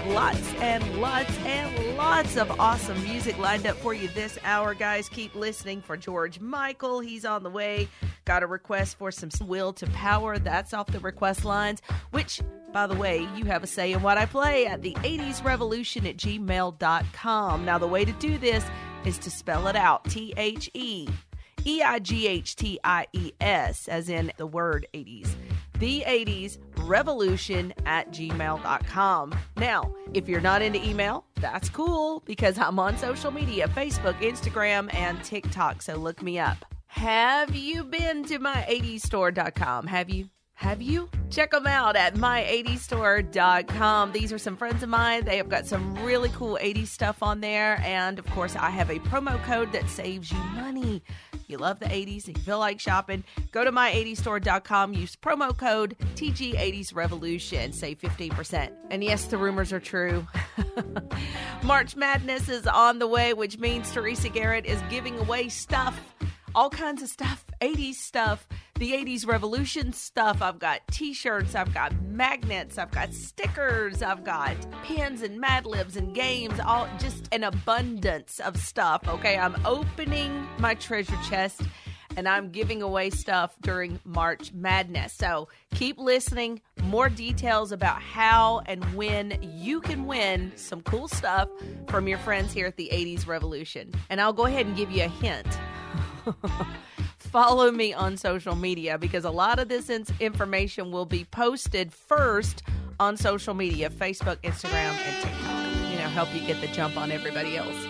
Lots and lots and lots of awesome music lined up for you this hour, guys. Keep listening for George Michael. He's on the way. Got a request for some Will to Power. That's off the request lines, which by the way, you have a say in what I play at the 80s revolution at gmail.com. Now, the way to do this is to spell it out T H E E I G H T I E S, as in the word 80s. the 80s revolution at gmail.com. Now, if you're not into email, that's cool because I'm on social media Facebook, Instagram, and TikTok. So look me up. Have you been to my80store.com? Have you? Have you? Check them out at my80store.com. These are some friends of mine. They have got some really cool 80s stuff on there. And of course, I have a promo code that saves you money. You love the 80s and you feel like shopping, go to my80store.com, use promo code TG80sRevolution, save 15%. And yes, the rumors are true. March Madness is on the way, which means Teresa Garrett is giving away stuff all kinds of stuff 80s stuff, the 80s revolution stuff. I've got t shirts, I've got magnets, I've got stickers, I've got pins and Mad Libs and games, all just an abundance of stuff. Okay, I'm opening my treasure chest and I'm giving away stuff during March Madness. So keep listening. More details about how and when you can win some cool stuff from your friends here at the 80s Revolution. And I'll go ahead and give you a hint. Follow me on social media because a lot of this information will be posted first on social media Facebook, Instagram, and TikTok. You know, help you get the jump on everybody else.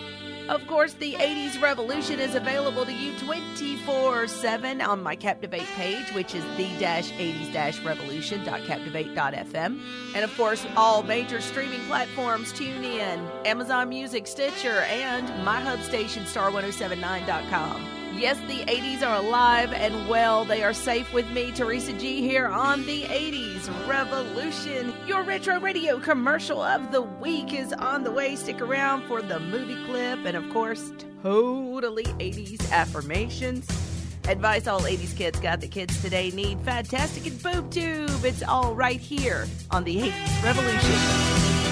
Of course, the 80s Revolution is available to you 24 7 on my Captivate page, which is the 80s revolution.captivate.fm. And of course, all major streaming platforms tune in Amazon Music, Stitcher, and my hub station, star1079.com. Yes, the 80s are alive and well. They are safe with me, Teresa G, here on the 80s Revolution. Your retro radio commercial of the week is on the way. Stick around for the movie clip and, of course, totally 80s affirmations. Advice all 80s kids got the kids today need. Fantastic and Boob Tube. It's all right here on the 80s Revolution.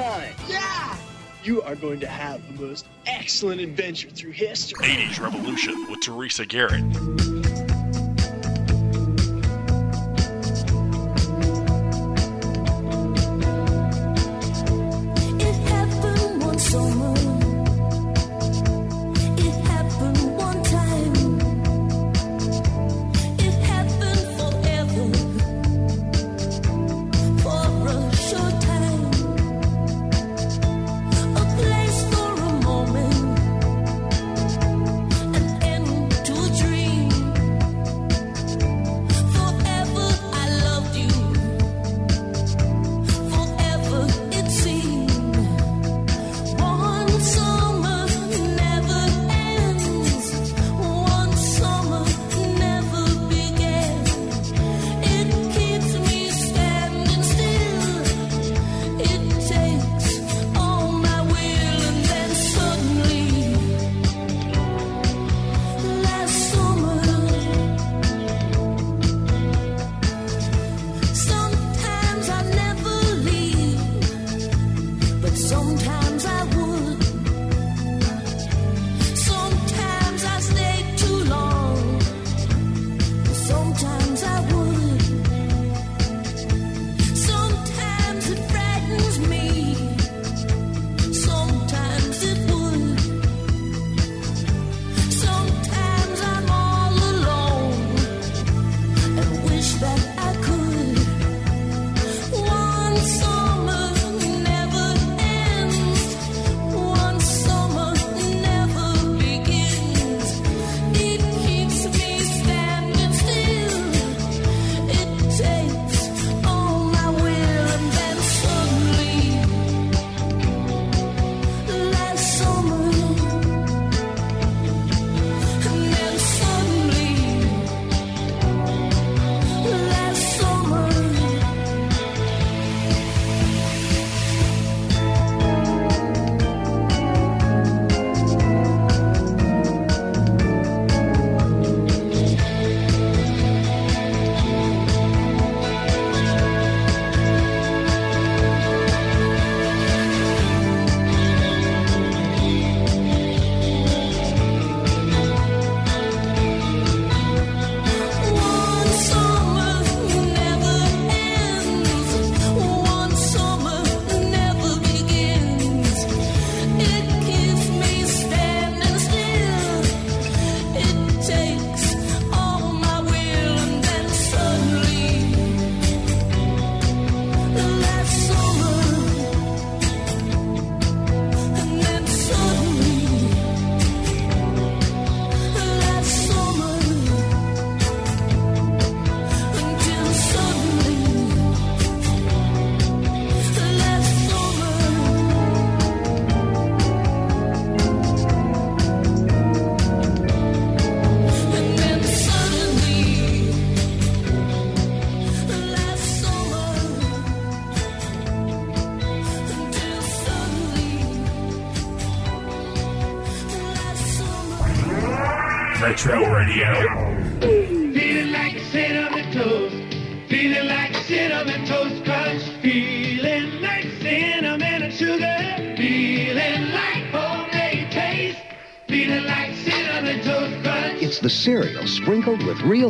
time. Yeah! You are going to have the most excellent adventure through history. 80s Revolution with Teresa Garrett.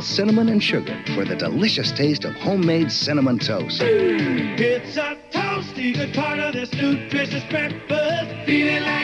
real cinnamon and sugar for the delicious taste of homemade cinnamon toast. It's a toasty good part of this nutritious breakfast. Feeling like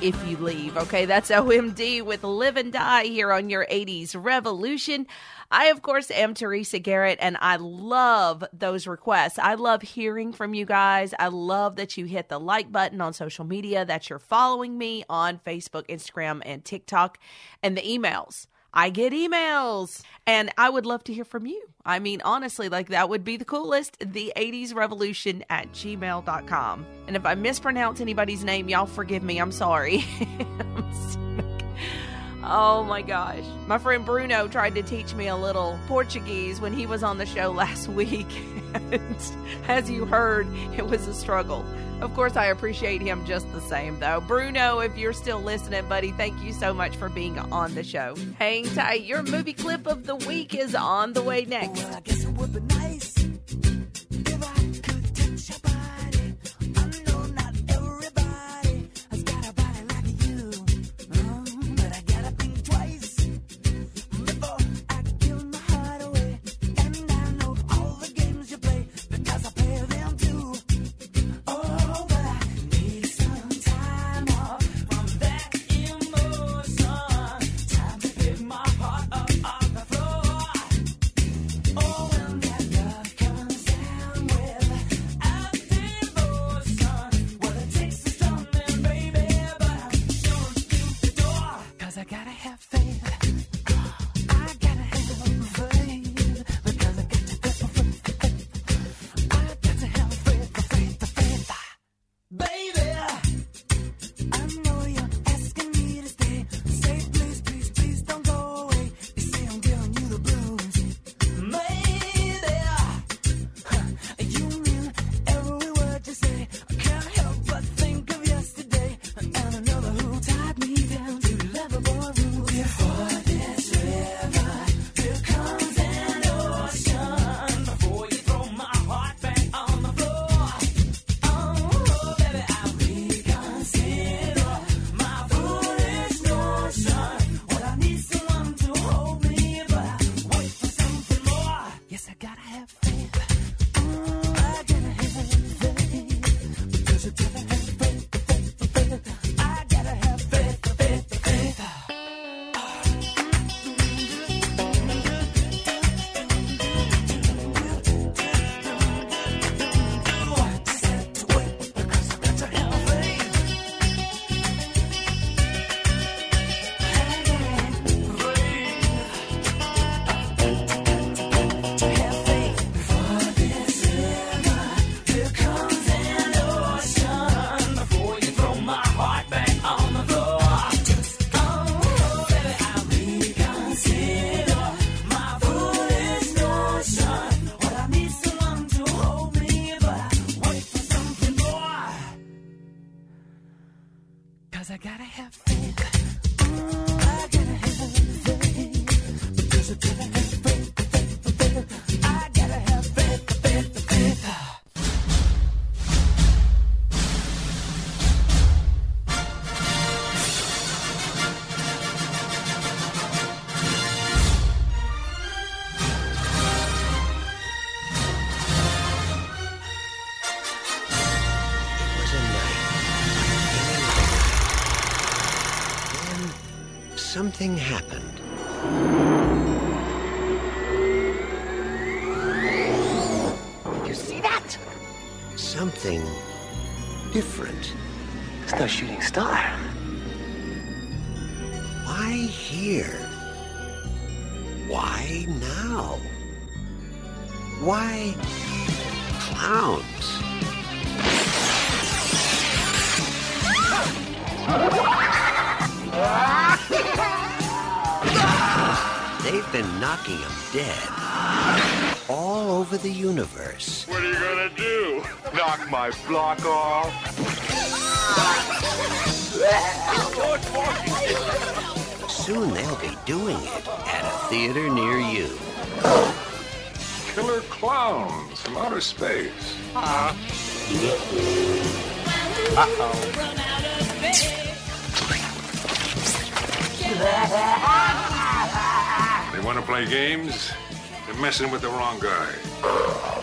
If You Leave. Okay, that's OMD with Live and Die here on your 80s Revolution. I, of course, am Teresa Garrett, and I love those requests. I love hearing from you guys. I love that you hit the like button on social media, that you're following me on Facebook, Instagram, and TikTok, and the emails. I get emails and I would love to hear from you. I mean, honestly, like that would be the coolest. The 80s revolution at gmail.com. And if I mispronounce anybody's name, y'all forgive me. I'm sorry. I'm sick. Oh my gosh. My friend Bruno tried to teach me a little Portuguese when he was on the show last week. And as you heard, it was a struggle. Of course, I appreciate him just the same, though. Bruno, if you're still listening, buddy, thank you so much for being on the show. Hang tight. Your movie clip of the week is on the way next. Cause I Something happened. My block off? Soon they'll be doing it at a theater near you. Killer Klowns from Outer Space. Uh-huh. They want to play games? They're messing with the wrong guy.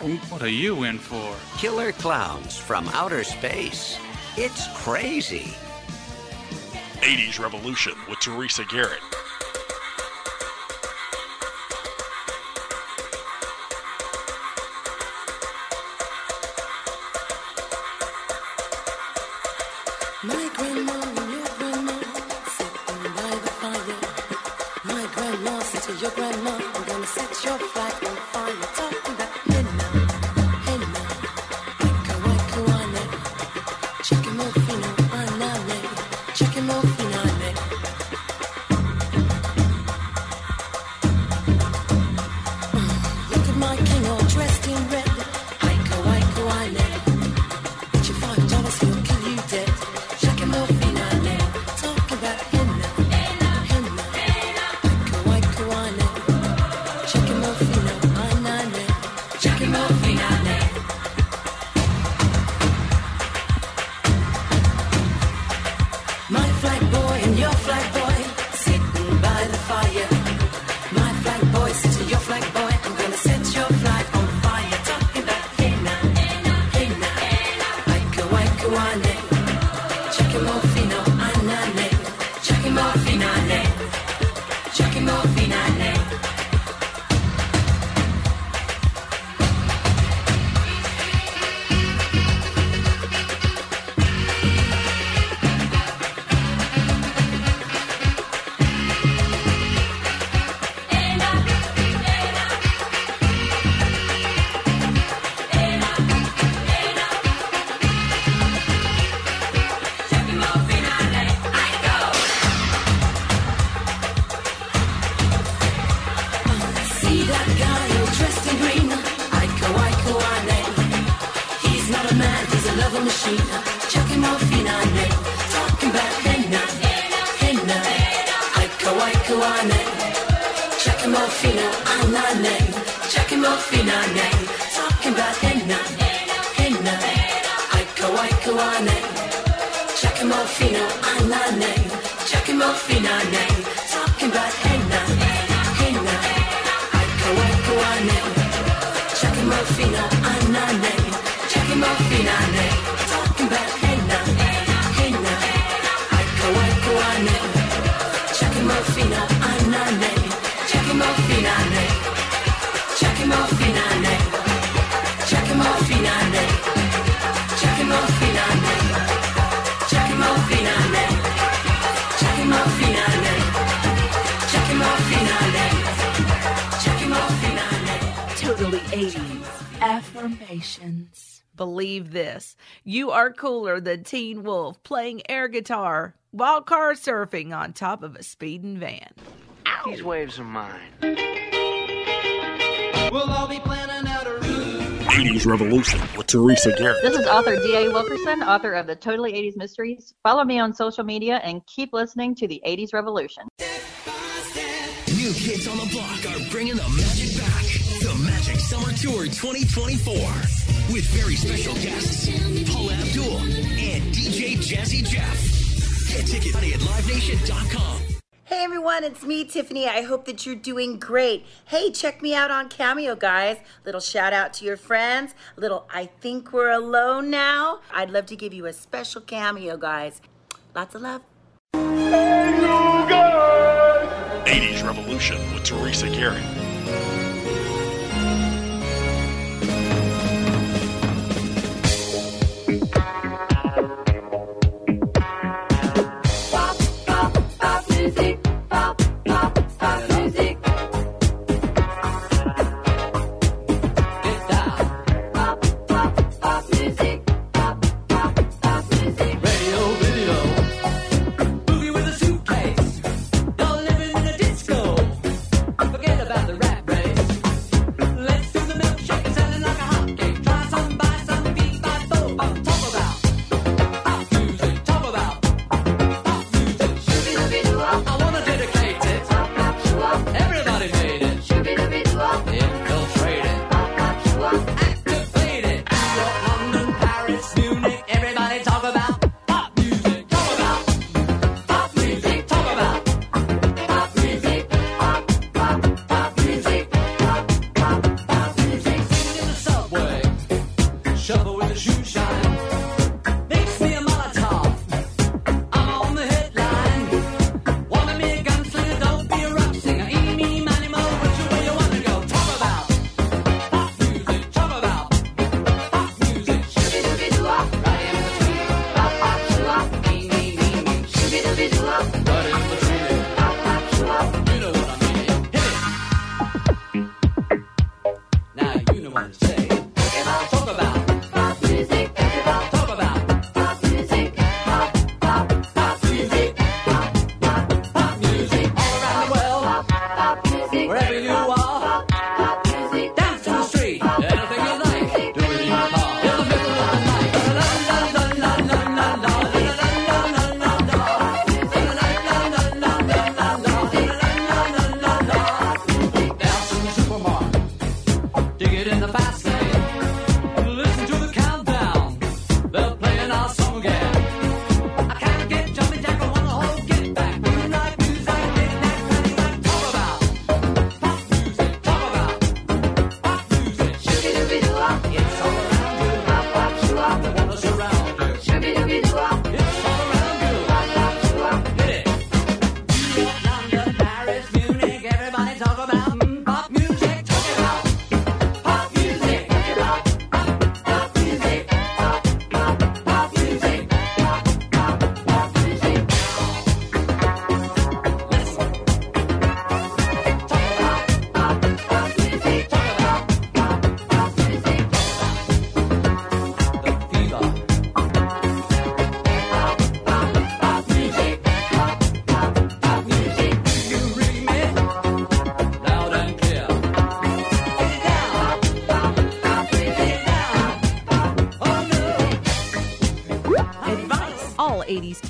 What are you in for? Killer Klowns from Outer Space. It's crazy. 80s Revolution with Teresa Garrett. You are cooler than Teen Wolf playing air guitar while car surfing on top of a speeding van. These waves are mine. We'll all be planning out a route. 80s Revolution with Teresa Garrett. This is author D.A. Wilkerson, author of the Totally 80s Mysteries. Follow me on social media and keep listening to the 80s Revolution. New kids on the block are bringing the magic back. The Magic Summer Tour 2024 with very special guests Paula Abdul and DJ Jazzy Jeff. Get tickets at livenation.com. Hey everyone, it's me, Tiffany. I hope that you're doing great. Hey, check me out on Cameo, guys. Little shout out to your friends. Little I think we're alone now. I'd love to give you a special cameo, guys. Lots of love. 80s Revolution with Teresa Garrett.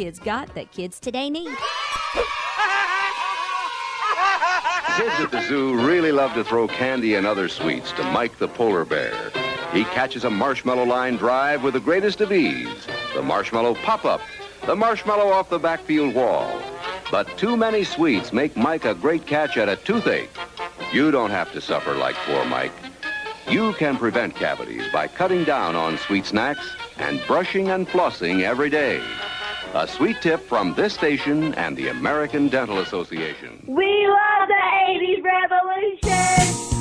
kids got that kids today need. Kids at the zoo really love to throw candy and other sweets to Mike the polar bear. He catches a marshmallow line drive with the greatest of ease. The marshmallow pop-up, the marshmallow off the backfield wall. But too many sweets make Mike a great catch at a toothache. You don't have to suffer like poor Mike. You can prevent cavities by cutting down on sweet snacks and brushing and flossing every day. A sweet tip from this station and the American Dental Association. We love the 80s revolution!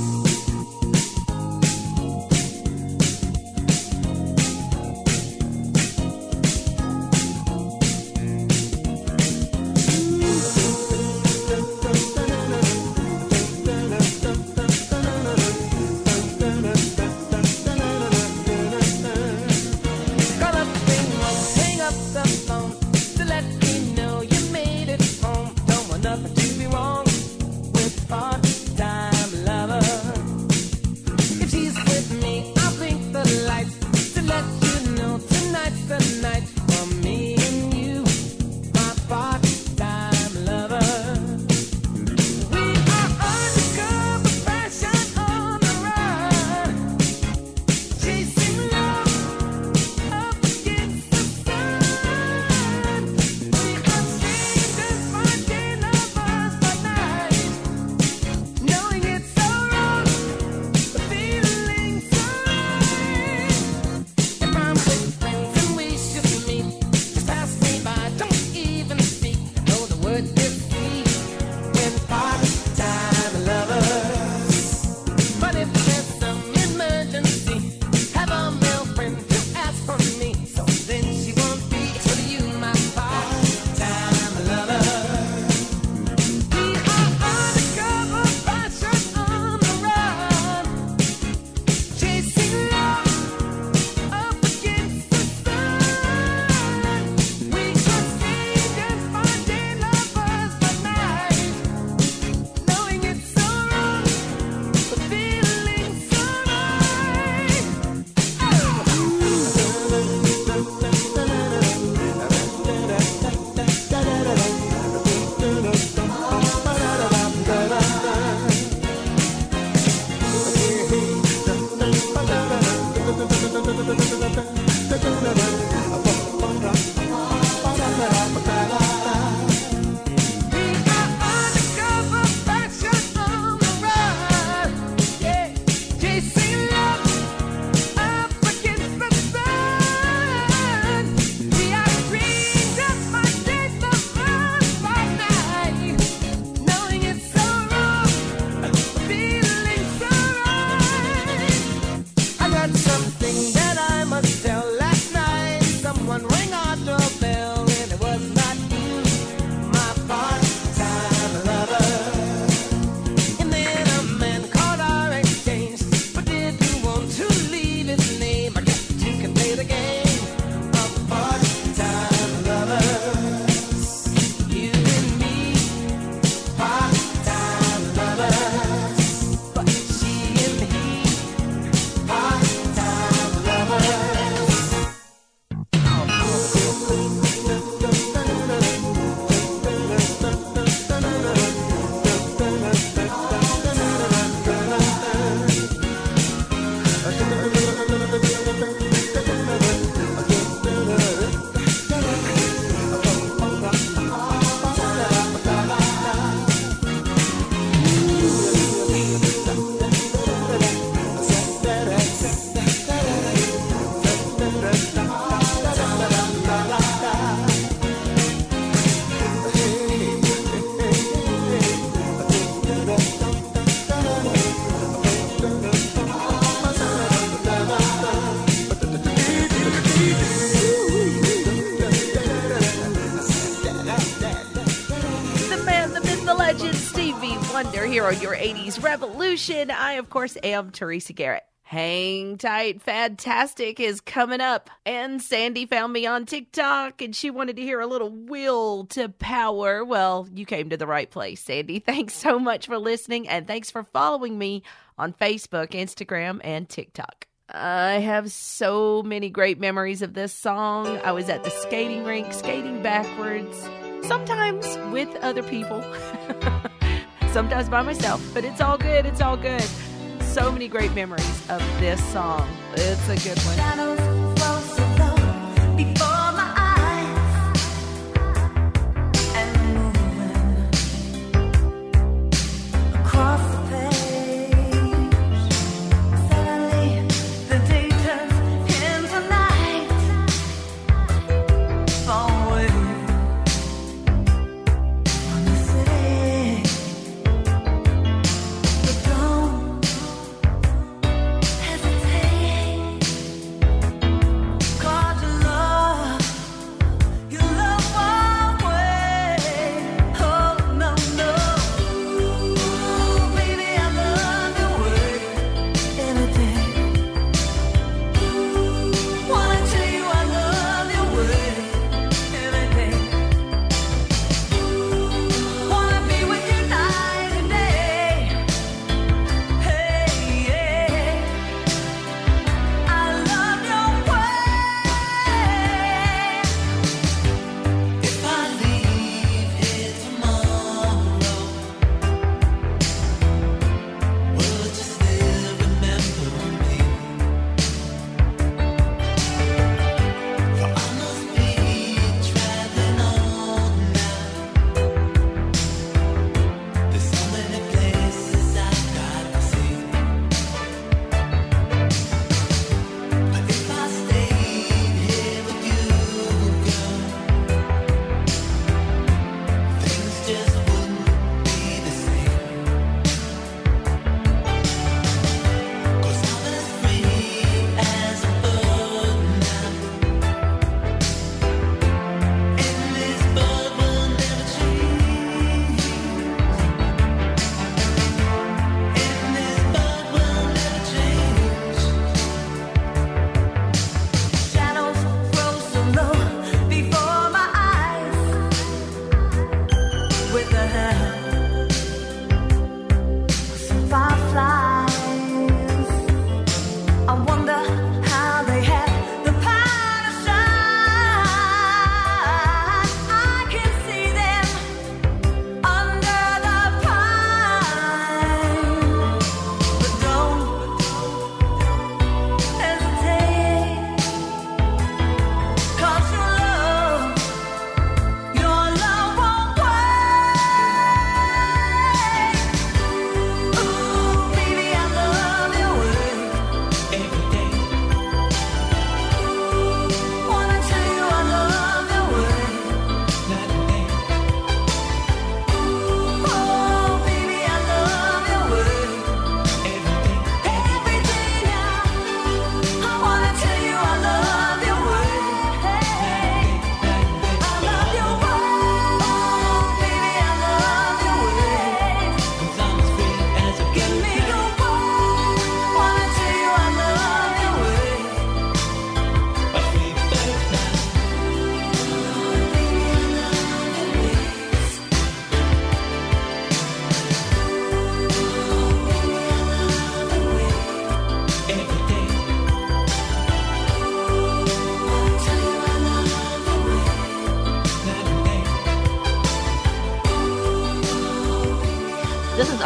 Here on your 80s Revolution. I, of course, am Teresa Garrett. Hang tight, Fantastic is coming up. And Sandy found me on TikTok and she wanted to hear a little Will to Power. Well, you came to the right place, Sandy. Thanks so much for listening and thanks for following me on Facebook, Instagram, and TikTok. I have so many great memories of this song. I was at the skating rink skating backwards, sometimes with other people, sometimes by myself, but it's all good. It's all good. So many great memories of this song. It's a good one.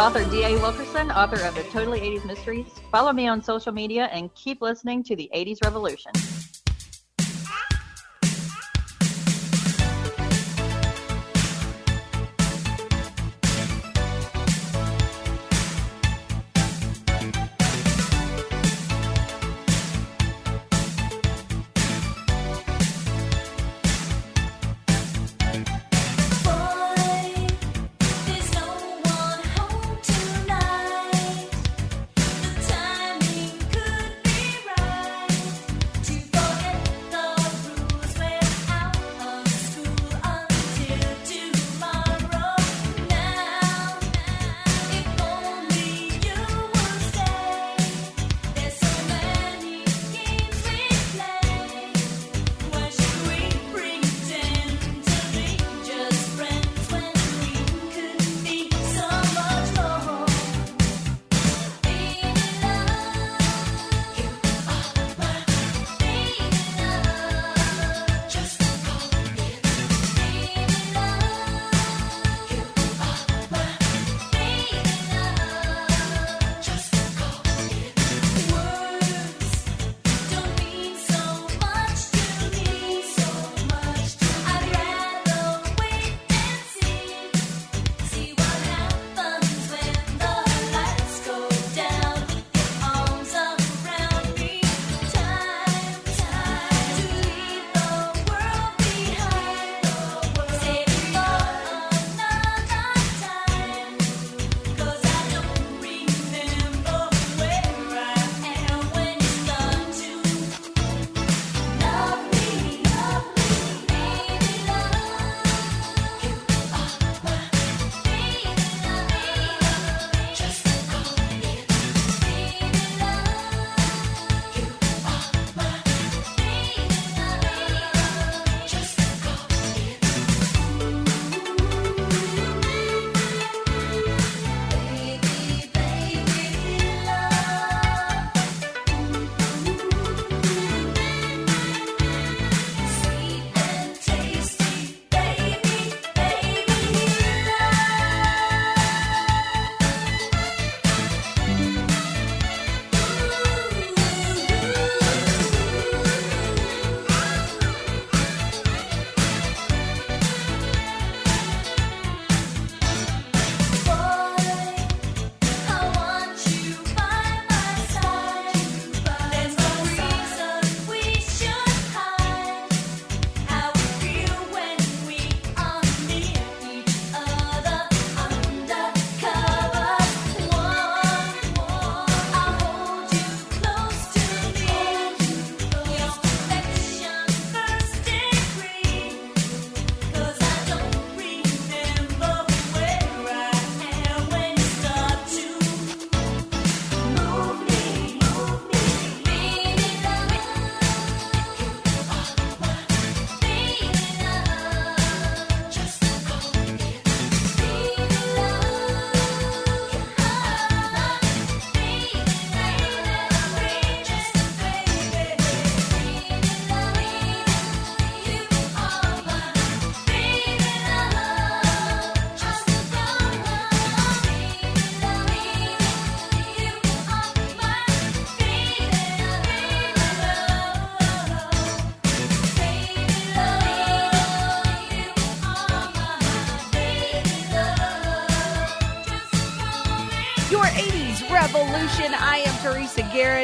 Author D.A. Wilkerson, author of the Totally 80s Mysteries. Follow me on social media and keep listening to the 80s Revolution.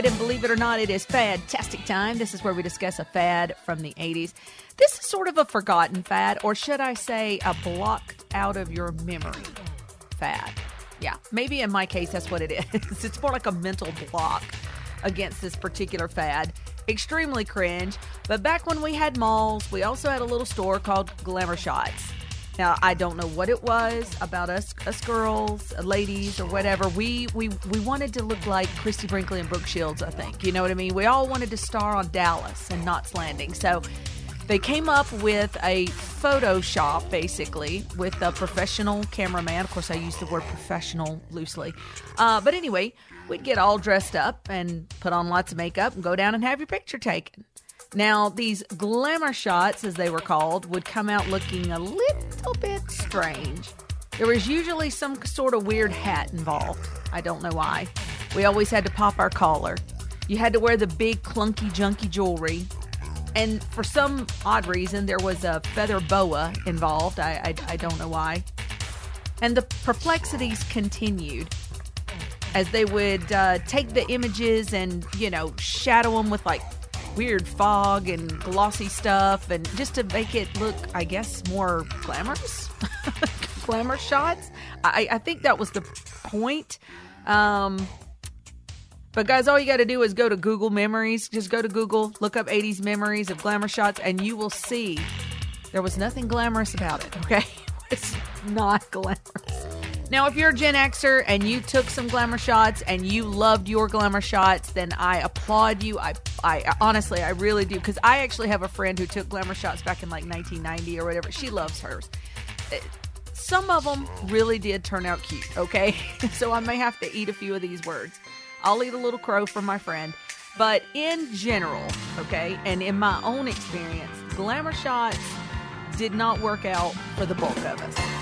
And believe it or not, it is fantastic time. This is where we discuss a fad from the 80s. This is sort of a forgotten fad, or should I say, a blocked out of your memory fad. Yeah, maybe in my case, that's what it is. It's more like a mental block against this particular fad. Extremely cringe. But back when we had malls, we also had a little store called Glamour Shots. Now I don't know what it was about us, us girls, ladies, or whatever. We we we wanted to look like Christie Brinkley and Brooke Shields. I think you know what I mean. We all wanted to star on Dallas and Knots Landing. So they came up with a Photoshop basically with a professional cameraman. Of course, I use the word professional loosely, uh, but anyway, we'd get all dressed up and put on lots of makeup and go down and have your picture taken. Now, these glamour shots, as they were called, would come out looking a little bit strange. There was usually some sort of weird hat involved. I don't know why. We always had to pop our collar. You had to wear the big, clunky, junky jewelry. And for some odd reason, there was a feather boa involved. I, I, I don't know why. And the perplexities continued as they would uh, take the images and, you know, shadow them with like weird fog and glossy stuff and just to make it look i guess more glamorous. Glamour shots. I, I think that was the point. Um but guys all you got to do is go to google memories. Just go to google look up 80s memories of glamour shots and you will see there was nothing glamorous about it okay? It's not glamorous now, if you're a Gen Xer and you took some glamour shots and you loved your glamour shots, then I applaud you. I, I honestly, I really do, because I actually have a friend who took glamour shots back in like 1990 or whatever. She loves hers. Uh, Some of them really did turn out cute, okay? so I may have to eat a few of these words. I'll eat a little crow from my friend. But in general, okay, and in my own experience, glamour shots did not work out for the bulk of us.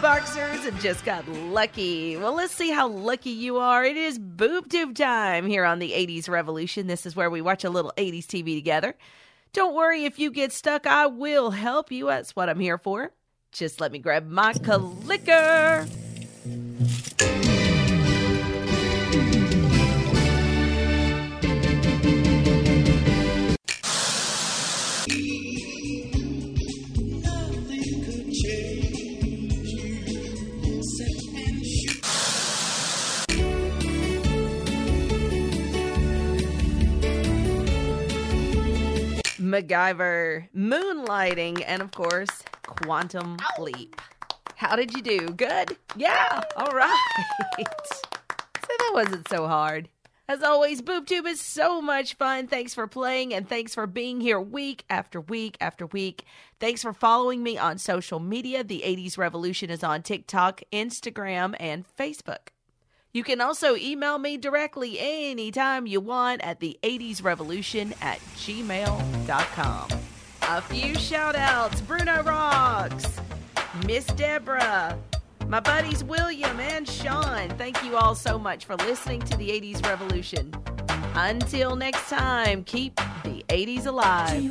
Boxers and just got lucky. Well, let's see how lucky you are. It is boob tube time here on the 80s Revolution. This is where we watch a little 80s TV together. Don't worry if you get stuck, I will help you. That's what I'm here for. Just let me grab my clicker. MacGyver, Moonlighting, and of course, Quantum Leap. How did you do? Good? Yeah. All right. so that wasn't so hard. As always, BoobTube is so much fun. Thanks for playing and thanks for being here week after week after week. Thanks for following me on social media. The 80s Revolution is on TikTok, Instagram, and Facebook. You can also email me directly anytime you want at the 80s revolution at gmail.com. A few shout outs Bruno Rocks, Miss Deborah, my buddies William and Sean. Thank you all so much for listening to the 80s revolution. Until next time, keep the 80s alive.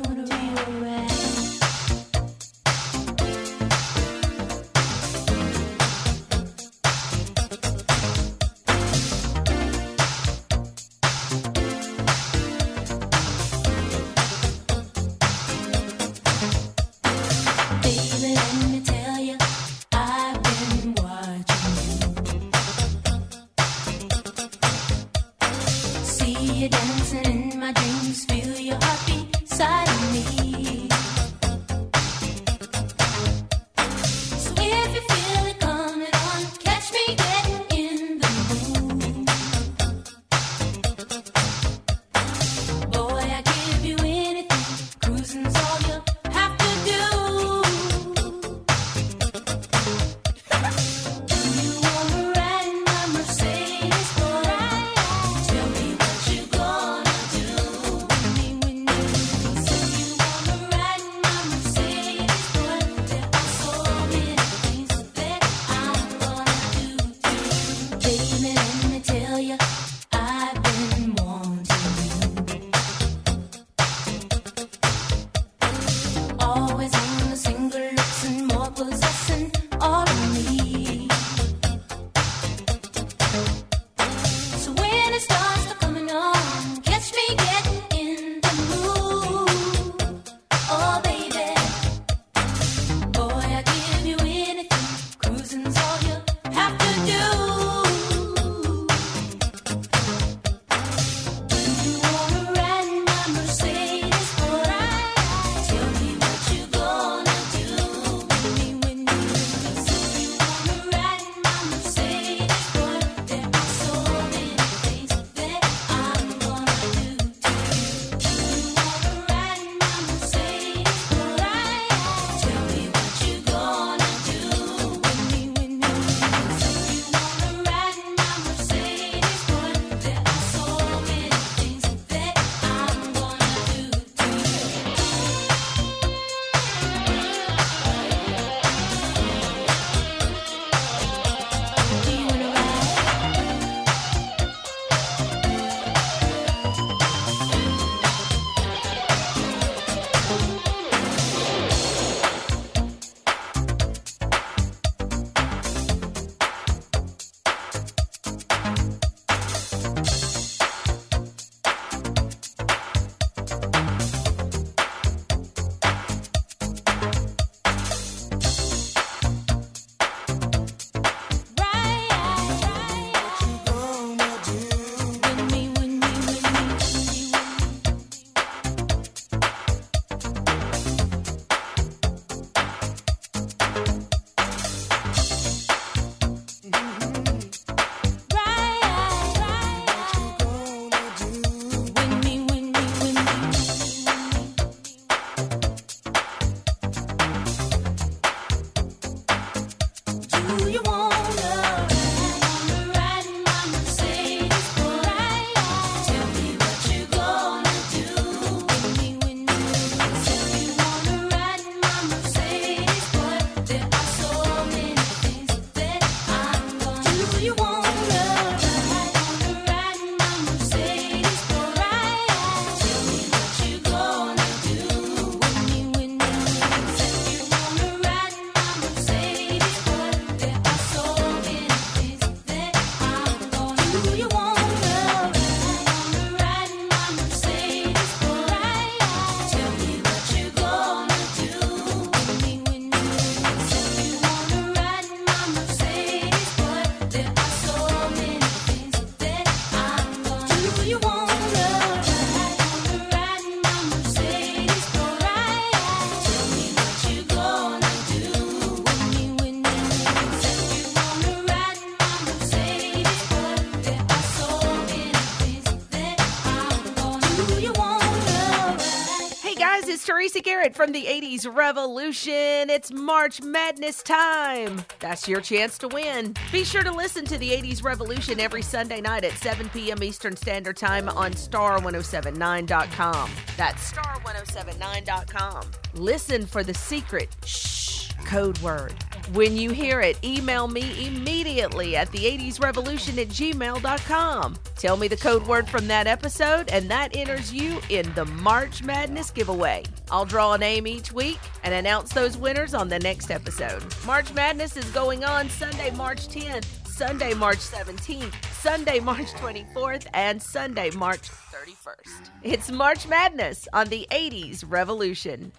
From the 80s Revolution. It's March Madness time. That's your chance to win. Be sure to listen to the 80s Revolution every Sunday night at 7 p.m. Eastern Standard Time on star1079.com. That's star1079.com. Listen for the secret shh code word. When you hear it, email me immediately at the 80s revolution at gmail.com. Tell me the code word from that episode, and that enters you in the March Madness giveaway. I'll draw a name each week and announce those winners on the next episode. March Madness is going on Sunday, March 10th, Sunday, March 17th, Sunday, March 24th, and Sunday, March 31st. It's March Madness on the 80s Revolution.